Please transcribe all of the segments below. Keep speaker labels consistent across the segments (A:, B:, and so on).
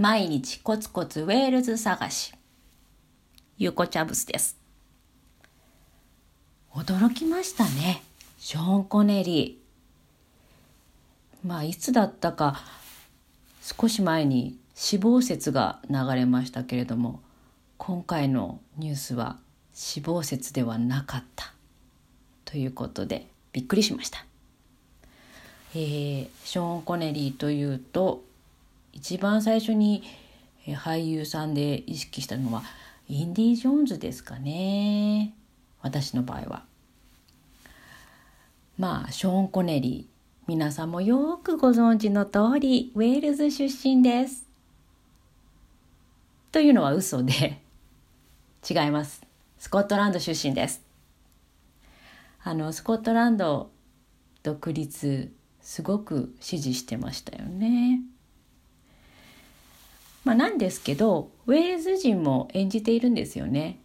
A: 毎日コツコツウェールズ探し。ゆうこチャブスです。驚きましたね。ショーン・コネリー。まあ、いつだったか、少し前に死亡説が流れましたけれども、今回のニュースは死亡説ではなかったということでびっくりしました。えー、ショーン・コネリーというと一番最初に俳優さんで意識したのはインディ・ジョーンズですかね私の場合は。まあショーン・コネリー皆さんもよくご存知の通りウェールズ出身です。というのは嘘で違います。スコットランド出身です。あのスコットランド独立すごく支持してましたよね。まあ、なんですけどウェールズ人も演じているんですよね。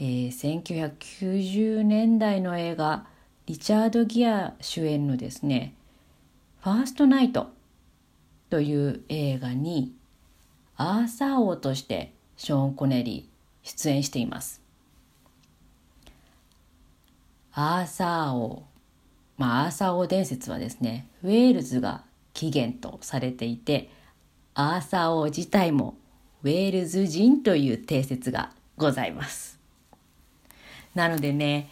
A: えー、1990年代の映画リチャード・ギア主演のですね「ファーストナイト」という映画にアーサー王としてショーン・コネリー出演しています。アーサー王まあ、アーサー王伝説はですねウェールズが起源とされていてアーサー王自体もウェールズ人という定説がございます。なのでね、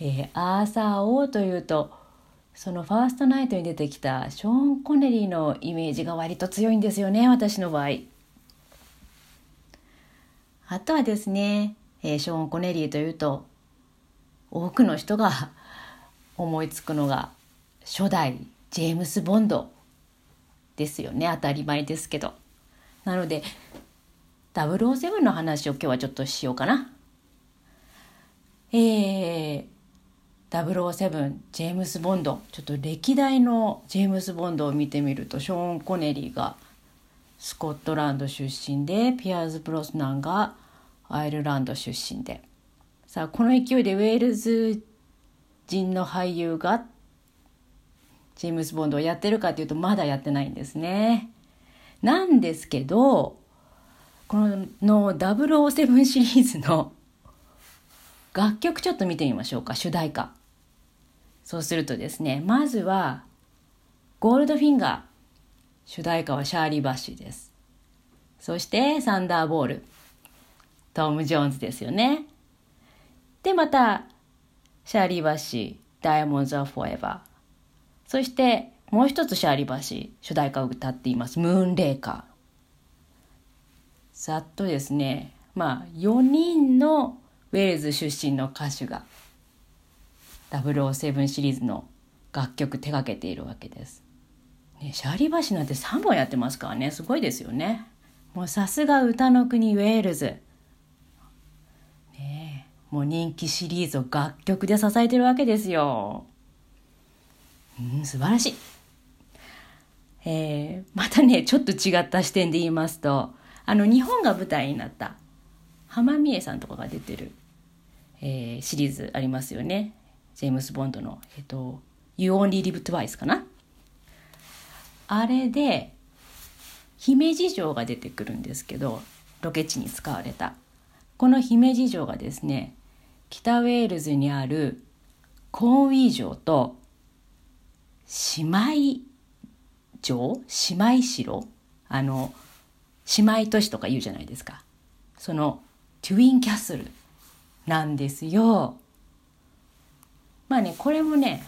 A: えー、アーサー王というとそのファーストナイトに出てきたショーン・コネリーのイメージが割と強いんですよね私の場合。あとはですね、えー、ショーン・コネリーというと多くの人が思いつくのが初代ジェームス・ボンドですよね当たり前ですけど。なので007の話を今日はちょっとしようかな。えー、007ジェームス・ボンド。ちょっと歴代のジェームス・ボンドを見てみるとショーン・コネリーがスコットランド出身でピアーズ・ブロスナンがアイルランド出身で。さあこの勢いでウェールズ人の俳優がジェームズ・ボンドをやってるかというとまだやってないんですね。なんですけどこのの007シリーズの楽曲ちょっと見てみましょうか主題歌。そうするとですねまずはゴールドフィンガー主題歌はシャーリー・バッシーです。そしてサンダーボール、トム・ジョーンズですよね。でまたシャーリー・バッシー、ダイヤモンド・フォーエバー。そしてもう一つシャーリー・バッシー、主題歌を歌っています。ムーン・レイカー。ざっとですね、まあ4人のウェールズ出身の歌手が007シリーズの楽曲手掛けているわけです。ね、シャーリー・バシなんて3本やってますからね、すごいですよね。もうさすが歌の国ウェールズ。ねもう人気シリーズを楽曲で支えてるわけですよ。うん、素晴らしい。えー、またね、ちょっと違った視点で言いますと、あの、日本が舞台になった浜美恵さんとかが出てる、えー、シリーズありますよね。ジェームス・ボンドの、えっ、と、You Only Live Twice かな。あれで、姫路城が出てくるんですけど、ロケ地に使われた。この姫路城がですね、北ウェールズにあるコーンウィー城と姉妹城？姉妹城？あの姉妹都市とか言うじゃないですか。そのトゥインキャッスルなんですよ。まあねこれもね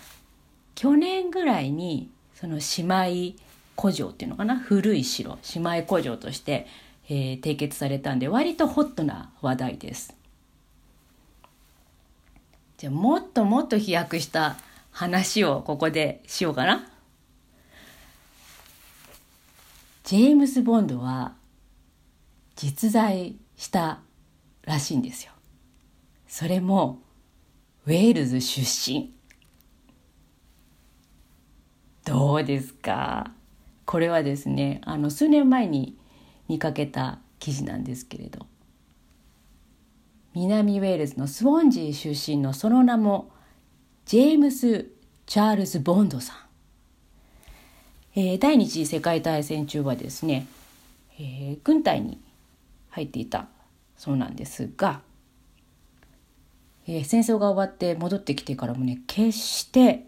A: 去年ぐらいにその姉妹古城っていうのかな？古い城。姉妹古城として、えー、締結されたんで割とホットな話題です。じゃあもっともっと飛躍した話をここでしようかな。ジェームズ・ボンドは実在したらしいんですよ。それもウェールズ出身。どうですか？これはですねあの数年前に見かけた記事なんですけれど南ウェールズのスウォンジー出身のその名もジェームス・チャールズ・ボンドさん、えー、第二次世界大戦中はですね、えー、軍隊に入っていたそうなんですが、えー、戦争が終わって戻ってきてからもね決して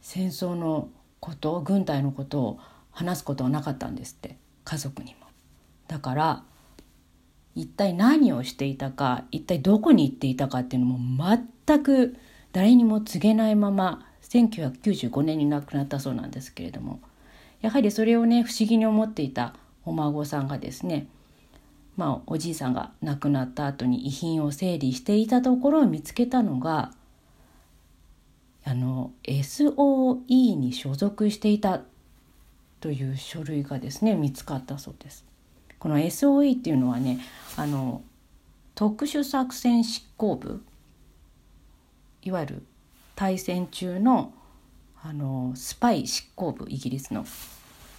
A: 戦争のこと軍隊のことを話すことはなかったんですって家族にも。だから一体何をしていたか一体どこに行っていたかっていうのも全く誰にも告げないまま1995年に亡くなったそうなんですけれどもやはりそれをね不思議に思っていたお孫さんがですねまあおじいさんが亡くなった後に遺品を整理していたところを見つけたのがあの SOE に所属していたという書類がですね見つかったそうです。この SOE っていうのはねあの特殊作戦執行部いわゆる対戦中のあのスパイ執行部イギリスの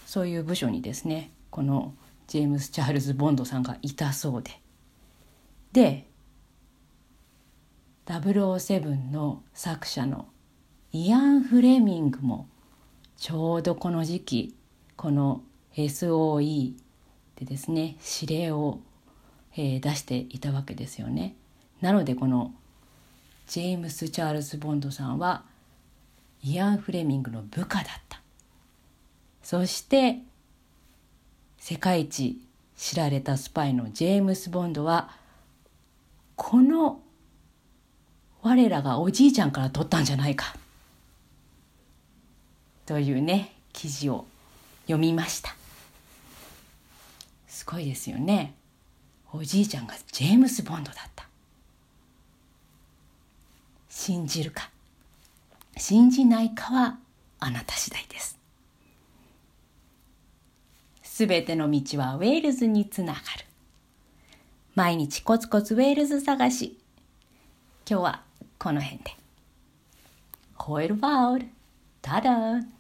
A: そういう部署にですねこのジェームス・チャールズ・ボンドさんがいたそうでで007の作者のイアン・フレミングもちょうどこの時期この SOE でですね指令を、えー、出していたわけですよね。なのでこのジェームス・チャールズ・ボンドさんはイアン・フレミングの部下だった。そして世界一知られたスパイのジェームス・ボンドはこの我らがおじいちゃんから取ったんじゃないか。というね記事を読みました。すごいですよね。おじいちゃんがジェームス・ボンドだった。信じるか。信じないかはあなた次第です。すべての道はウェールズにつながる。毎日コツコツウェールズ探し。今日はこの辺で。ホエルバール。タダー